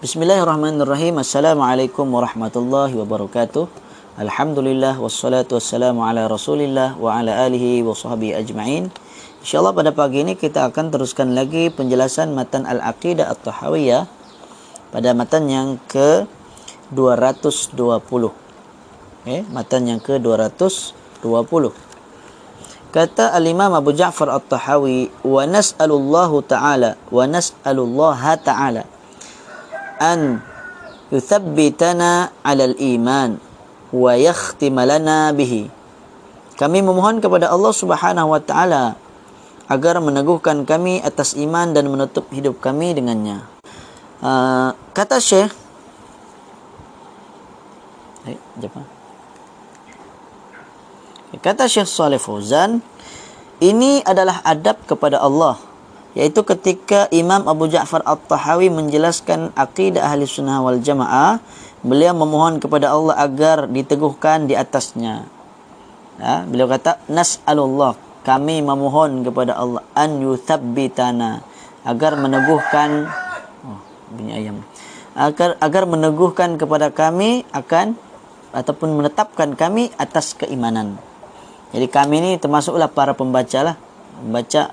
Bismillahirrahmanirrahim. Assalamualaikum warahmatullahi wabarakatuh. Alhamdulillah wassalatu wassalamu ala Rasulillah wa ala alihi wa sahbihi ajma'in. Insyaallah pada pagi ini kita akan teruskan lagi penjelasan matan Al-Aqidah At-Tahawiyah pada matan yang ke 220. Okay, matan yang ke 220. Kata Al-Imam Abu Ja'far At-Tahawi, "Wa nas'alullahu ta'ala wa nas'alullaha ta'ala an yuthabbitana 'ala al-iman wa yakhtima lana bihi. Kami memohon kepada Allah Subhanahu wa taala agar meneguhkan kami atas iman dan menutup hidup kami dengannya. Uh, kata Syekh Eh, japa? Kata Syekh Saleh Fauzan, ini adalah adab kepada Allah yaitu ketika Imam Abu Ja'far At-Tahawi menjelaskan akidah ahli sunnah wal jamaah beliau memohon kepada Allah agar diteguhkan di atasnya. Ya, beliau kata nas'alullah. Kami memohon kepada Allah an yuthabbitana agar meneguhkan oh, bunyi ayam. Agar agar meneguhkan kepada kami akan ataupun menetapkan kami atas keimanan. Jadi kami ini termasuklah para pembaca lah baca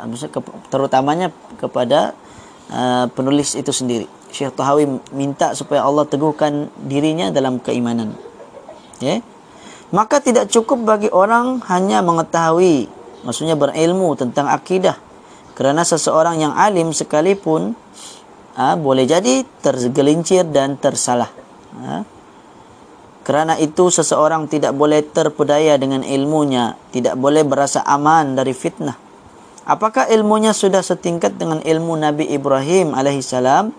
terutamanya kepada uh, penulis itu sendiri. Syekh Tahawi minta supaya Allah teguhkan dirinya dalam keimanan. Ya. Maka tidak cukup bagi orang hanya mengetahui, maksudnya berilmu tentang akidah. Kerana seseorang yang alim sekalipun uh, boleh jadi tergelincir dan tersalah. Uh. Kerana itu seseorang tidak boleh terpedaya dengan ilmunya, tidak boleh berasa aman dari fitnah Apakah ilmunya sudah setingkat dengan ilmu Nabi Ibrahim alaihissalam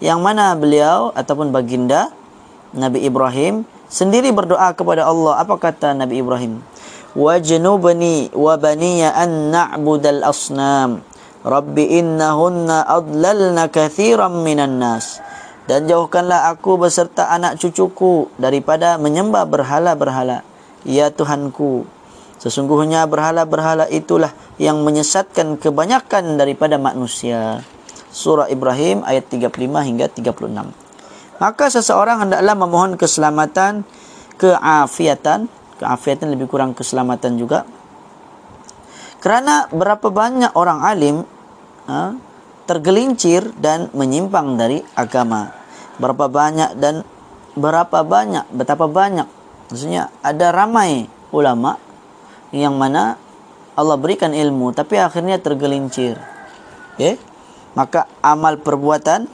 yang mana beliau ataupun baginda Nabi Ibrahim sendiri berdoa kepada Allah. Apa kata Nabi Ibrahim? Wajnubni wa baniya an na'budal asnam. Rabbi innahunna adlalna kathiran minan nas. Dan jauhkanlah aku beserta anak cucuku daripada menyembah berhala-berhala. Ya Tuhanku, Sesungguhnya berhala-berhala itulah yang menyesatkan kebanyakan daripada manusia. Surah Ibrahim ayat 35 hingga 36. Maka seseorang hendaklah memohon keselamatan, keafiatan, keafiatan lebih kurang keselamatan juga. Kerana berapa banyak orang alim ha, tergelincir dan menyimpang dari agama. Berapa banyak dan berapa banyak, betapa banyak. Maksudnya ada ramai ulama yang mana Allah berikan ilmu tapi akhirnya tergelincir. Okay? Maka amal perbuatan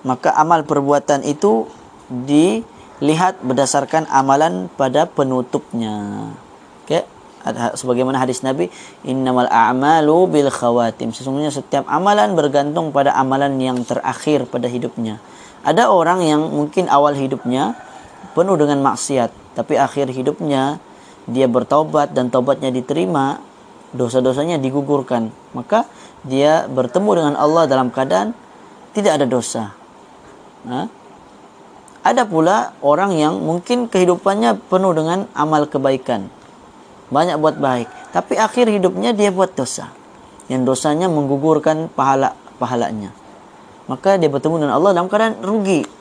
maka amal perbuatan itu dilihat berdasarkan amalan pada penutupnya. Okay? Sebagaimana hadis Nabi, innamal a'malu bil khawatim. Sesungguhnya setiap amalan bergantung pada amalan yang terakhir pada hidupnya. Ada orang yang mungkin awal hidupnya penuh dengan maksiat, tapi akhir hidupnya dia bertaubat dan taubatnya diterima, dosa-dosanya digugurkan. Maka dia bertemu dengan Allah dalam keadaan tidak ada dosa. Ha? Ada pula orang yang mungkin kehidupannya penuh dengan amal kebaikan. Banyak buat baik. Tapi akhir hidupnya dia buat dosa. Yang dosanya menggugurkan pahala-pahalanya. Maka dia bertemu dengan Allah dalam keadaan rugi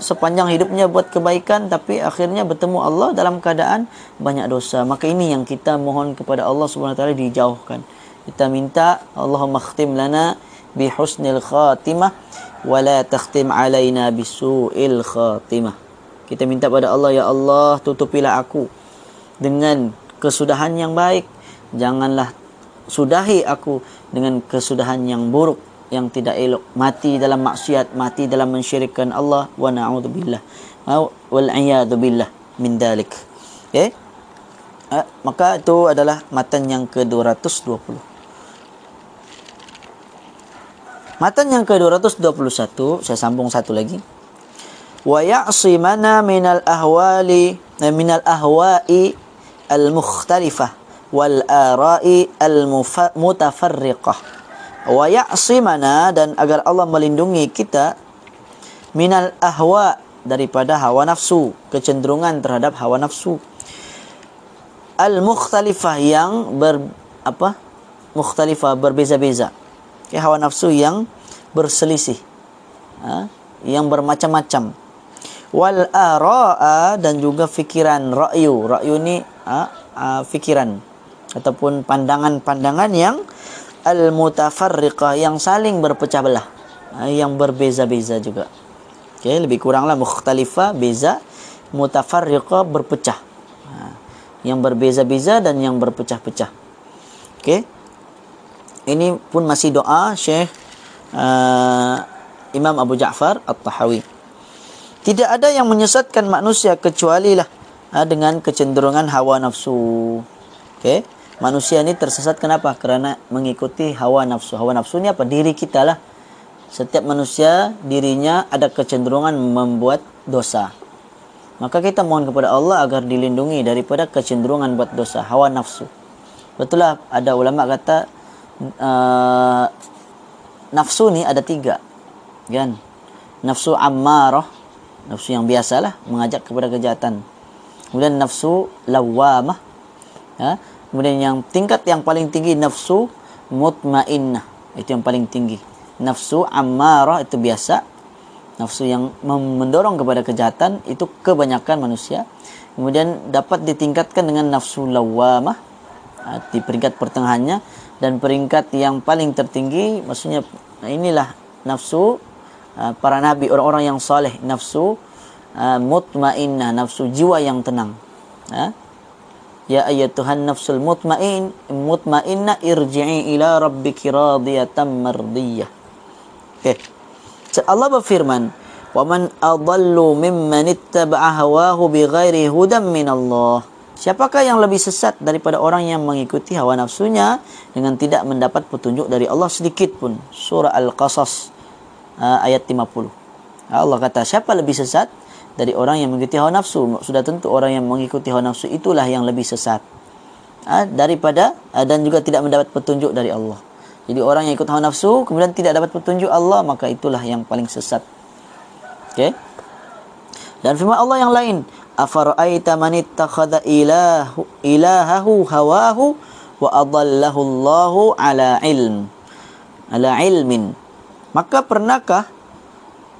sepanjang hidupnya buat kebaikan tapi akhirnya bertemu Allah dalam keadaan banyak dosa. Maka ini yang kita mohon kepada Allah Subhanahu taala dijauhkan. Kita minta Allahumma khtim lana bi husnil khatimah wa la takhtim alaina bisu'il khatimah. Kita minta pada Allah ya Allah tutupilah aku dengan kesudahan yang baik. Janganlah sudahi aku dengan kesudahan yang buruk yang tidak elok. Mati dalam maksiat mati dalam mensyirikkan Allah wa na'udzubillah wal a'yadu billah min dalik. Okay? ha, maka itu adalah matan yang ke-220 matan yang ke-221 saya sambung satu lagi. Wa ya'simana minal ahwali eh, minal ahwa'i al-mukhtalifah wal ara'i al-mutafarriqah wa ya'simana dan agar Allah melindungi kita minal ahwa daripada hawa nafsu kecenderungan terhadap hawa nafsu. Al mukhtalifah yang ber apa? Mukhtalifah berbeza-beza. Okay, hawa nafsu yang berselisih ha? yang bermacam-macam. Wal ara'a dan juga fikiran ra'yu. Ra'yu ni ha, ha, fikiran ataupun pandangan-pandangan yang al mutafarriqah yang saling berpecah belah. Ha, yang berbeza-beza juga. Okey lebih kuranglah mukhtalifah beza mutafarriqah berpecah. Ha, yang berbeza-beza dan yang berpecah-pecah. Okey. Ini pun masih doa Syekh uh, Imam Abu Ja'far At-Tahawi. Tidak ada yang menyesatkan manusia kecuali lah dengan kecenderungan hawa nafsu. Okey. Manusia ni tersesat kenapa? Kerana mengikuti hawa nafsu. Hawa nafsu ni apa? Diri kita lah. Setiap manusia dirinya ada kecenderungan membuat dosa. Maka kita mohon kepada Allah agar dilindungi daripada kecenderungan buat dosa, hawa nafsu. Betul lah ada ulama kata uh, nafsu ni ada tiga. Kan? Nafsu ammarah, nafsu yang biasalah mengajak kepada kejahatan kemudian nafsu lawamah ya kemudian yang tingkat yang paling tinggi nafsu mutmainnah. Itu yang paling tinggi. Nafsu ammarah itu biasa. Nafsu yang mendorong kepada kejahatan itu kebanyakan manusia. Kemudian dapat ditingkatkan dengan nafsu lawamah ha, di peringkat pertengahannya. Dan peringkat yang paling tertinggi maksudnya inilah nafsu Ah, para nabi orang-orang yang soleh nafsu mutmainnah nafsu jiwa yang tenang. Ha? Ya ayyatuhan nafsul mutmain mutmainnah irji'i ila rabbiki radiyatan mardiyah okay. Allah berfirman wa man adallu mimman ittaba'a hawahu bighairi hudan min Allah Siapakah yang lebih sesat daripada orang yang mengikuti hawa nafsunya dengan tidak mendapat petunjuk dari Allah sedikit pun? Surah Al-Qasas uh, ayat 50. Allah kata siapa lebih sesat dari orang yang mengikuti hawa nafsu? Sudah tentu orang yang mengikuti hawa nafsu itulah yang lebih sesat. Uh, daripada uh, dan juga tidak mendapat petunjuk dari Allah. Jadi orang yang ikut hawa nafsu kemudian tidak dapat petunjuk Allah maka itulah yang paling sesat. Okey. Dan firman Allah yang lain, afara'aita man ittakhadha ilahu ilahahu hawahu wa adallahu Allahu ala ilm ala ilmin Maka pernahkah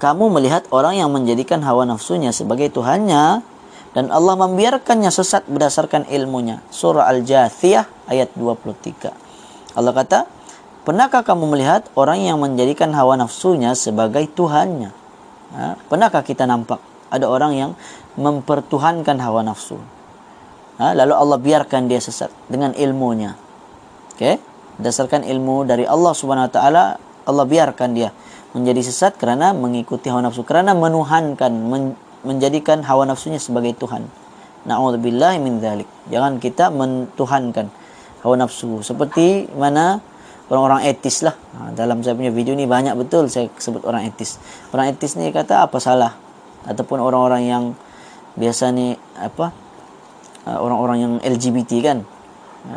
kamu melihat orang yang menjadikan hawa nafsunya sebagai Tuhannya dan Allah membiarkannya sesat berdasarkan ilmunya. Surah Al-Jathiyah ayat 23. Allah kata, pernahkah kamu melihat orang yang menjadikan hawa nafsunya sebagai Tuhannya? Ha? Pernahkah kita nampak ada orang yang mempertuhankan hawa nafsu? Ha? Lalu Allah biarkan dia sesat dengan ilmunya. Okay? Berdasarkan ilmu dari Allah Subhanahu Wa Taala Allah biarkan dia menjadi sesat kerana mengikuti hawa nafsu kerana menuhankan men, menjadikan hawa nafsunya sebagai tuhan. Naudzubillah min dzalik jangan kita mentuhankan hawa nafsu. Seperti mana orang-orang etis lah. Ha, dalam saya punya video ni banyak betul saya sebut orang etis. Orang etis ni kata apa salah? Ataupun orang-orang yang biasa ni apa ha, orang-orang yang LGBT kan. Ha,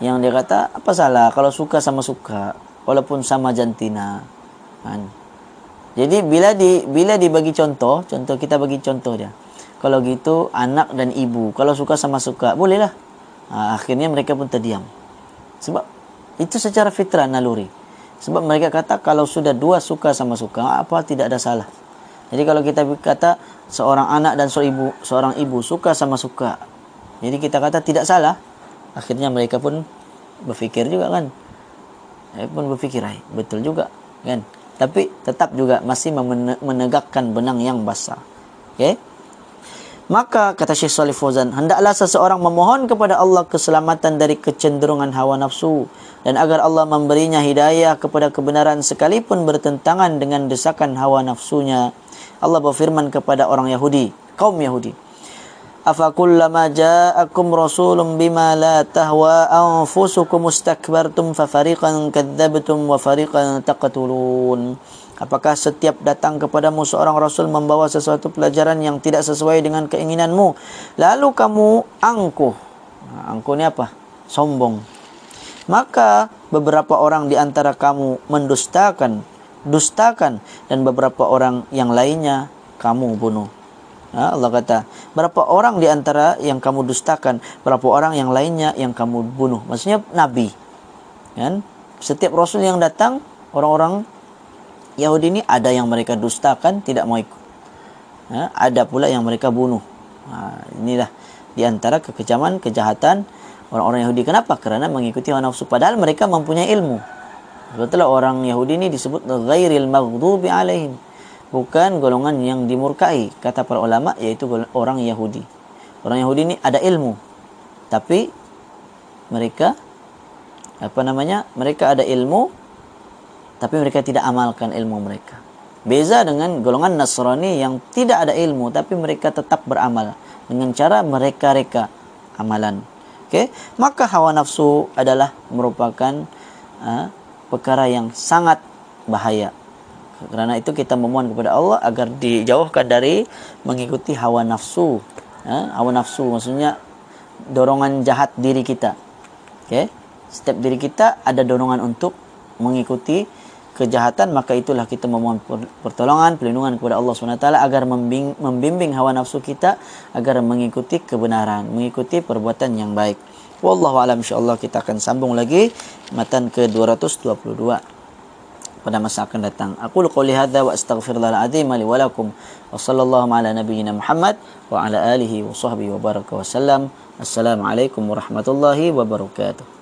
yang dia kata apa salah? Kalau suka sama suka walaupun sama jantina jadi bila di bila dibagi contoh contoh kita bagi contoh dia kalau gitu anak dan ibu kalau suka sama suka bolehlah. Ha, akhirnya mereka pun terdiam. Sebab itu secara fitrah naluri. Sebab mereka kata kalau sudah dua suka sama suka apa tidak ada salah. Jadi kalau kita kata seorang anak dan seorang ibu seorang ibu suka sama suka jadi kita kata tidak salah. Akhirnya mereka pun berfikir juga kan. Saya pun berfikir betul juga kan tapi tetap juga masih menegakkan benang yang basah. Okey? Maka kata Syekh Salih Fauzan hendaklah seseorang memohon kepada Allah keselamatan dari kecenderungan hawa nafsu dan agar Allah memberinya hidayah kepada kebenaran sekalipun bertentangan dengan desakan hawa nafsunya. Allah berfirman kepada orang Yahudi kaum Yahudi afakullama ja'akum rasulun bima la tahwa anfusukum mustakbartum fa fariqan kadzabtum wa fariqan taqtulun. Apakah setiap datang kepadamu seorang rasul membawa sesuatu pelajaran yang tidak sesuai dengan keinginanmu lalu kamu angkuh? Angkuh ni apa? Sombong. Maka beberapa orang di antara kamu mendustakan dustakan dan beberapa orang yang lainnya kamu bunuh Ha, Allah kata, berapa orang di antara yang kamu dustakan, berapa orang yang lainnya yang kamu bunuh. Maksudnya Nabi. Kan? Setiap Rasul yang datang, orang-orang Yahudi ni ada yang mereka dustakan tidak mau ikut. Ha, ada pula yang mereka bunuh. Ha, inilah di antara kekejaman kejahatan orang-orang Yahudi. Kenapa? Kerana mengikuti hawa nafsu padahal mereka mempunyai ilmu. Betul orang Yahudi ni disebut ghairil maghdubi alaihim. Bukan golongan yang dimurkai kata para ulama iaitu orang Yahudi. Orang Yahudi ni ada ilmu. Tapi mereka apa namanya? Mereka ada ilmu tapi mereka tidak amalkan ilmu mereka. Beza dengan golongan Nasrani yang tidak ada ilmu tapi mereka tetap beramal dengan cara mereka reka amalan. Okey, maka hawa nafsu adalah merupakan uh, perkara yang sangat bahaya. Kerana itu kita memohon kepada Allah agar dijauhkan dari mengikuti hawa nafsu. Uh, hawa nafsu maksudnya dorongan jahat diri kita. Okey, setiap diri kita ada dorongan untuk mengikuti kejahatan maka itulah kita memohon pertolongan perlindungan kepada Allah SWT agar membimbing hawa nafsu kita agar mengikuti kebenaran mengikuti perbuatan yang baik. Wallahu alam insyaallah kita akan sambung lagi. Matan ke 222 pada masa akan datang. Aku qouli hadza wa astaghfirullahal azim li wa lakum wa sallallahu ala nabiyyina muhammad wa ala alihi wa sahbihi wa baraka wa sallam. Assalamu alaikum warahmatullahi wabarakatuh